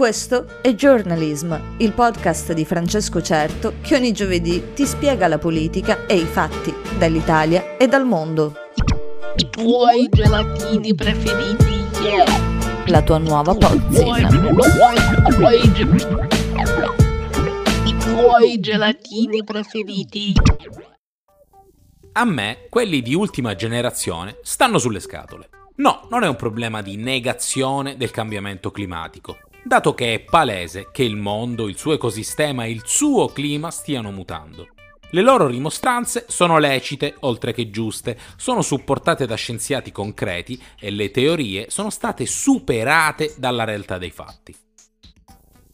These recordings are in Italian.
Questo è Journalism, il podcast di Francesco Certo che ogni giovedì ti spiega la politica e i fatti dall'Italia e dal mondo. I tuoi gelatini preferiti, yeah. La tua nuova pozzina. i tuoi gelatini preferiti. A me, quelli di ultima generazione stanno sulle scatole. No, non è un problema di negazione del cambiamento climatico, dato che è palese che il mondo, il suo ecosistema e il suo clima stiano mutando. Le loro rimostranze sono lecite, oltre che giuste, sono supportate da scienziati concreti e le teorie sono state superate dalla realtà dei fatti.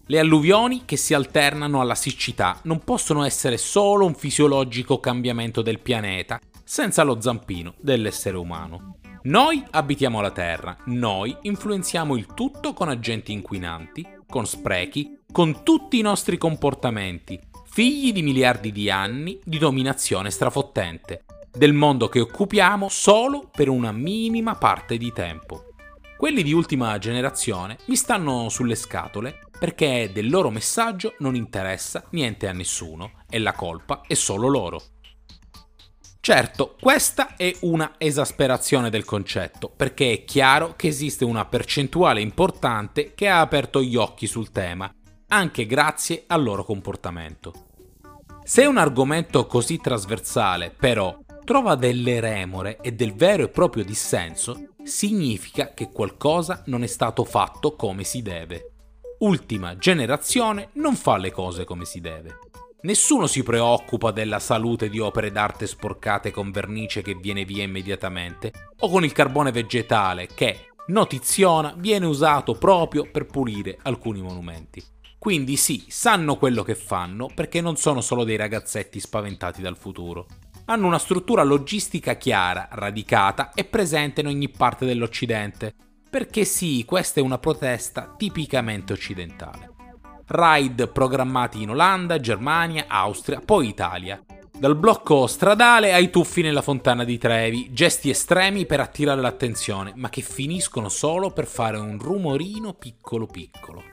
Le alluvioni che si alternano alla siccità non possono essere solo un fisiologico cambiamento del pianeta senza lo zampino dell'essere umano. Noi abitiamo la Terra, noi influenziamo il tutto con agenti inquinanti, con sprechi, con tutti i nostri comportamenti, figli di miliardi di anni di dominazione strafottente, del mondo che occupiamo solo per una minima parte di tempo. Quelli di ultima generazione mi stanno sulle scatole perché del loro messaggio non interessa niente a nessuno e la colpa è solo loro. Certo, questa è una esasperazione del concetto, perché è chiaro che esiste una percentuale importante che ha aperto gli occhi sul tema, anche grazie al loro comportamento. Se un argomento così trasversale, però, trova delle remore e del vero e proprio dissenso, significa che qualcosa non è stato fatto come si deve. Ultima generazione non fa le cose come si deve. Nessuno si preoccupa della salute di opere d'arte sporcate con vernice che viene via immediatamente o con il carbone vegetale che, notiziona, viene usato proprio per pulire alcuni monumenti. Quindi sì, sanno quello che fanno perché non sono solo dei ragazzetti spaventati dal futuro. Hanno una struttura logistica chiara, radicata e presente in ogni parte dell'Occidente. Perché sì, questa è una protesta tipicamente occidentale. Ride programmati in Olanda, Germania, Austria, poi Italia. Dal blocco stradale ai tuffi nella fontana di Trevi, gesti estremi per attirare l'attenzione, ma che finiscono solo per fare un rumorino piccolo piccolo.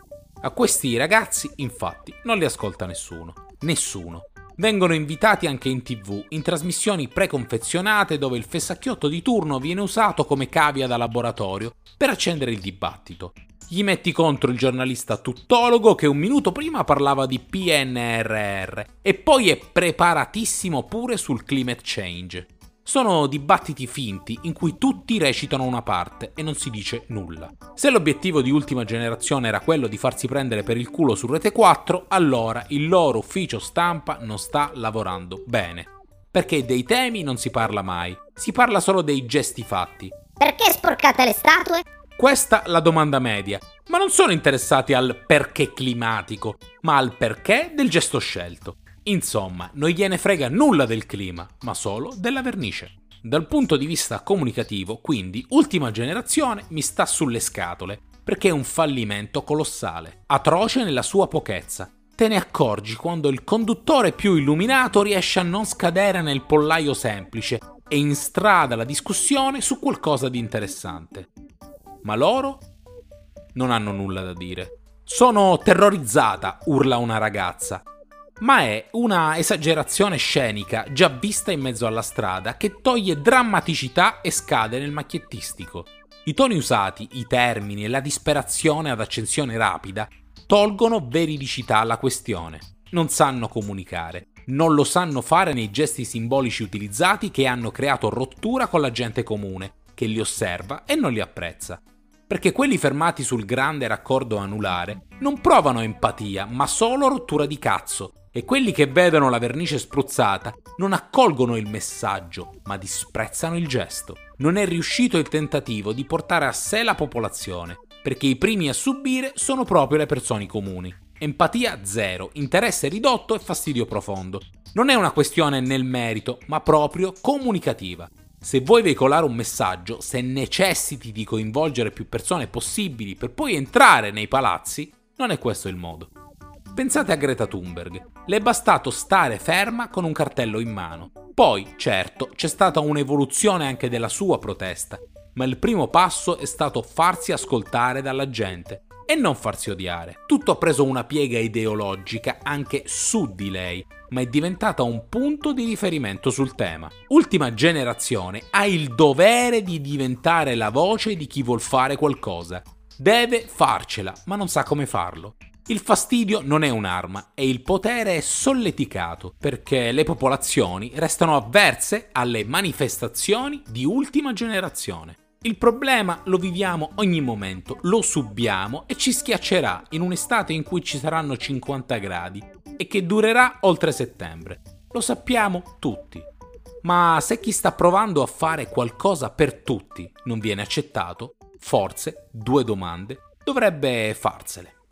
A questi ragazzi, infatti, non li ascolta nessuno. Nessuno. Vengono invitati anche in tv, in trasmissioni preconfezionate dove il fessacchiotto di turno viene usato come cavia da laboratorio per accendere il dibattito. Gli metti contro il giornalista tuttologo che un minuto prima parlava di PNRR e poi è preparatissimo pure sul climate change. Sono dibattiti finti in cui tutti recitano una parte e non si dice nulla. Se l'obiettivo di ultima generazione era quello di farsi prendere per il culo su Rete 4, allora il loro ufficio stampa non sta lavorando bene. Perché dei temi non si parla mai, si parla solo dei gesti fatti. Perché sporcate le statue? Questa la domanda media, ma non sono interessati al perché climatico, ma al perché del gesto scelto. Insomma, non gliene frega nulla del clima, ma solo della vernice. Dal punto di vista comunicativo, quindi, ultima generazione mi sta sulle scatole, perché è un fallimento colossale, atroce nella sua pochezza. Te ne accorgi quando il conduttore più illuminato riesce a non scadere nel pollaio semplice e instrada la discussione su qualcosa di interessante. Ma loro non hanno nulla da dire. Sono terrorizzata, urla una ragazza. Ma è una esagerazione scenica già vista in mezzo alla strada che toglie drammaticità e scade nel macchiettistico. I toni usati, i termini e la disperazione ad accensione rapida tolgono veridicità alla questione. Non sanno comunicare, non lo sanno fare nei gesti simbolici utilizzati che hanno creato rottura con la gente comune, che li osserva e non li apprezza perché quelli fermati sul grande raccordo anulare non provano empatia, ma solo rottura di cazzo, e quelli che vedono la vernice spruzzata non accolgono il messaggio, ma disprezzano il gesto. Non è riuscito il tentativo di portare a sé la popolazione, perché i primi a subire sono proprio le persone comuni. Empatia zero, interesse ridotto e fastidio profondo. Non è una questione nel merito, ma proprio comunicativa. Se vuoi veicolare un messaggio, se necessiti di coinvolgere più persone possibili per poi entrare nei palazzi, non è questo il modo. Pensate a Greta Thunberg. Le è bastato stare ferma con un cartello in mano. Poi, certo, c'è stata un'evoluzione anche della sua protesta, ma il primo passo è stato farsi ascoltare dalla gente. E non farsi odiare. Tutto ha preso una piega ideologica anche su di lei, ma è diventata un punto di riferimento sul tema. Ultima generazione ha il dovere di diventare la voce di chi vuol fare qualcosa. Deve farcela, ma non sa come farlo. Il fastidio non è un'arma e il potere è solleticato perché le popolazioni restano avverse alle manifestazioni di ultima generazione. Il problema lo viviamo ogni momento, lo subiamo e ci schiaccerà in un'estate in cui ci saranno 50 gradi e che durerà oltre settembre. Lo sappiamo tutti. Ma se chi sta provando a fare qualcosa per tutti non viene accettato, forse, due domande, dovrebbe farsele.